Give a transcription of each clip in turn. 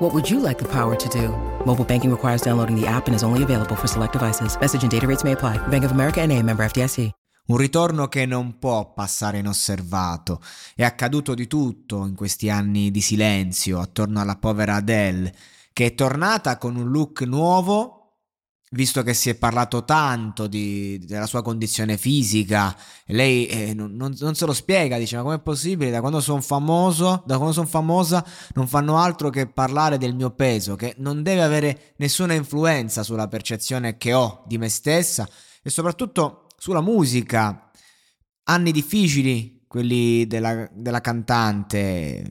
What would you like the power to do? Mobile banking requires downloading the app and is only available for select devices. Message and data rates may apply. Bank of America and a member FDIC. Un ritorno che non può passare inosservato. È accaduto di tutto in questi anni di silenzio attorno alla povera Adele, che è tornata con un look nuovo visto che si è parlato tanto di, della sua condizione fisica, lei eh, non, non, se lo spiega, dice ma com'è possibile, da quando sono famoso, da quando sono famosa non fanno altro che parlare del mio peso, che non deve avere nessuna influenza sulla percezione che ho di me stessa e soprattutto sulla musica. Anni difficili, quelli della, della cantante,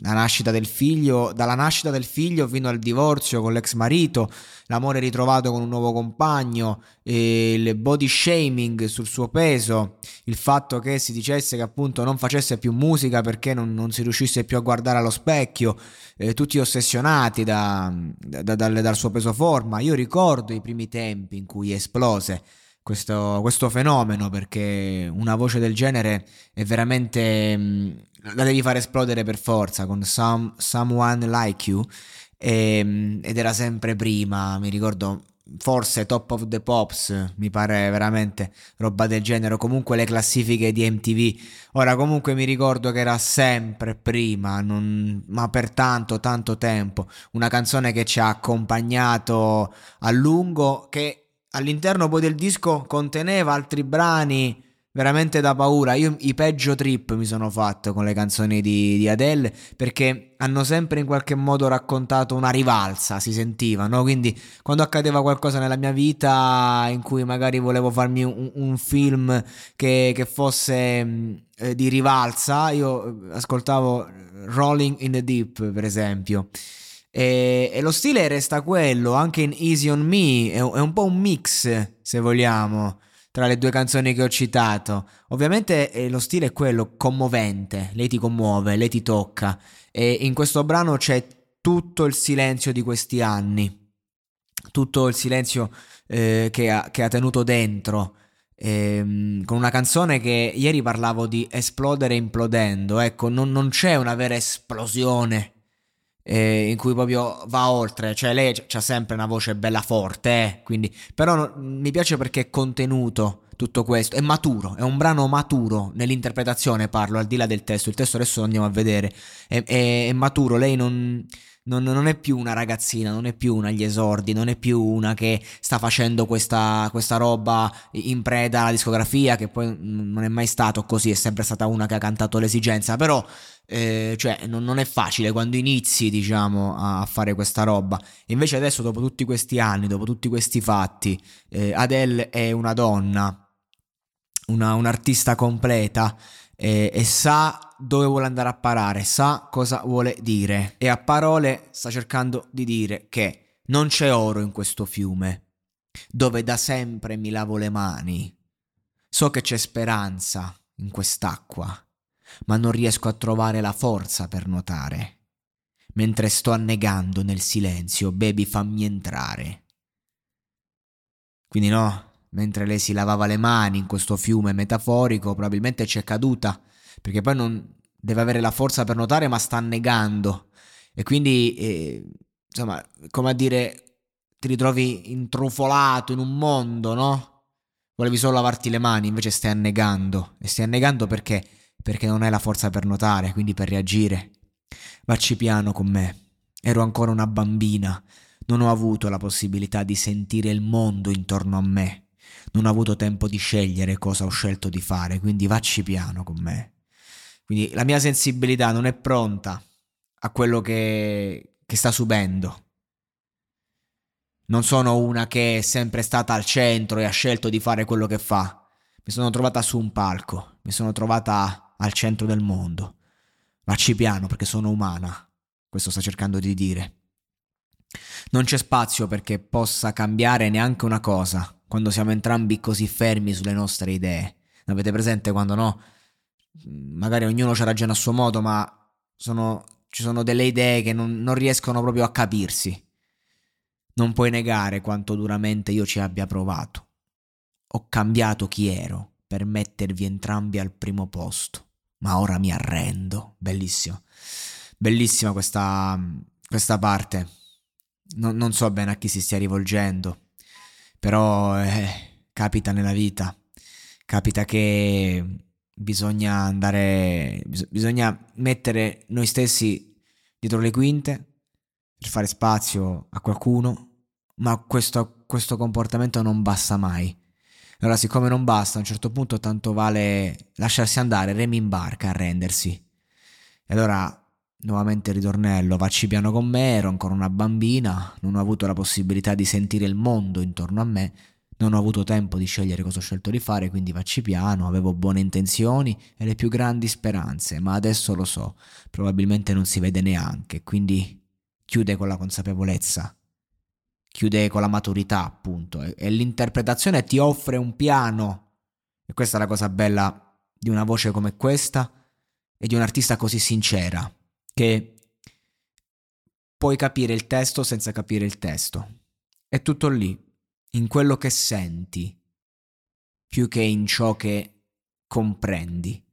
la nascita del figlio, dalla nascita del figlio fino al divorzio con l'ex marito, l'amore ritrovato con un nuovo compagno, il body shaming sul suo peso, il fatto che si dicesse che appunto non facesse più musica perché non, non si riuscisse più a guardare allo specchio, eh, tutti ossessionati da, da, da, dal suo peso forma. Io ricordo i primi tempi in cui esplose questo, questo fenomeno perché una voce del genere è veramente mm, la devi far esplodere per forza con some, Someone Like You e, ehm, ed era sempre prima, mi ricordo forse Top of the Pops, mi pare veramente roba del genere, comunque le classifiche di MTV. Ora comunque mi ricordo che era sempre prima, non, ma per tanto, tanto tempo, una canzone che ci ha accompagnato a lungo, che all'interno poi del disco conteneva altri brani veramente da paura. Io i peggio trip mi sono fatto con le canzoni di, di, Adele perché hanno sempre in qualche modo raccontato una rivalsa, si sentiva, no? Quindi quando accadeva qualcosa nella mia vita in cui magari volevo farmi un, un film che, che fosse mm, eh, di rivalsa, io ascoltavo Rolling in the Deep, per esempio. E, e, lo stile resta quello, anche in Easy on Me, è, è un po' un mix, se vogliamo tra le due canzoni che ho citato. Ovviamente eh, lo stile è quello commovente, lei ti commuove, lei ti tocca e in questo brano c'è tutto il silenzio di questi anni, tutto il silenzio eh, che, ha, che, ha, tenuto dentro. Ehm, con una canzone che ieri parlavo di esplodere implodendo, ecco, non, non c'è una vera esplosione eh, in cui proprio va oltre, cioè lei ha sempre una voce bella forte, eh, quindi, però no, mi piace perché è contenuto tutto questo, è maturo, è un brano maturo nell'interpretazione parlo, al di là del testo, il testo adesso lo andiamo a vedere, è, è, è maturo, lei non, non, non, è più una ragazzina, non è più una agli esordi, non è più una che sta facendo questa, questa roba in preda alla discografia, che poi non è mai stato così, è sempre stata una che ha cantato l'esigenza, però eh, cioè non, non, è facile quando inizi diciamo a, fare questa roba. Invece adesso dopo tutti questi anni dopo tutti questi fatti eh, Adele è una donna una, un'artista completa eh, e sa dove vuole andare a parare sa cosa vuole dire e a parole sta cercando di dire che non c'è oro in questo fiume dove da sempre mi lavo le mani so che c'è speranza in quest'acqua ma non riesco a trovare la forza per nuotare. Mentre sto annegando nel silenzio, baby fammi entrare. Quindi no, mentre lei si lavava le mani in questo fiume metaforico, probabilmente c'è caduta, perché poi non, deve avere la forza per notare, ma sta negando. E quindi, eh, insomma, come a dire, ti ritrovi intrufolato in un mondo, no? Volevi solo lavarti le mani, invece stai annegando. E stai annegando perché? Perché non hai la forza per notare, quindi per reagire. Vacci piano con me. Ero ancora una bambina. Non ho avuto la possibilità di sentire il mondo intorno a me. Non ho avuto tempo di scegliere cosa ho scelto di fare, quindi vacci piano con me. Quindi la mia sensibilità non è pronta a quello che, che sta subendo. Non sono una che è sempre stata al centro e ha scelto di fare quello che fa. Mi sono trovata su un palco, mi sono trovata al centro del mondo. Vacci piano perché sono umana. Questo sta cercando di dire. Non c'è spazio perché possa cambiare neanche una cosa quando siamo entrambi così fermi sulle nostre idee. Avete presente quando no? magari ognuno ci ragiona a suo modo, ma sono, ci sono delle idee che non, non riescono proprio a capirsi. Non puoi negare quanto duramente io ci abbia provato. Ho cambiato chi ero per mettervi entrambi al primo posto, ma ora mi arrendo. Bellissimo. Bellissima questa, questa parte. Non, non, so bene a chi si stia rivolgendo, però eh, capita nella vita. Capita che bisogna andare, bis- bisogna mettere noi stessi dietro le quinte per fare spazio a qualcuno, ma questo, questo comportamento non basta mai. Allora, siccome non basta, a un certo punto tanto vale lasciarsi andare, remi in barca, arrendersi. E allora, nuovamente il ritornello, vacci piano con me, ero ancora una bambina, non ho avuto la possibilità di sentire il mondo intorno a me, non ho avuto tempo di scegliere cosa ho scelto di fare, quindi facci piano, avevo buone intenzioni e le più grandi speranze, ma adesso lo so, probabilmente non si vede neanche, quindi chiude con la consapevolezza, chiude con la maturità, appunto, e, e l'interpretazione ti offre un piano, e questa è la cosa bella di una voce come questa e di un artista così sincera, che puoi capire il testo senza capire il testo. È tutto lì, in quello che senti più che in ciò che comprendi.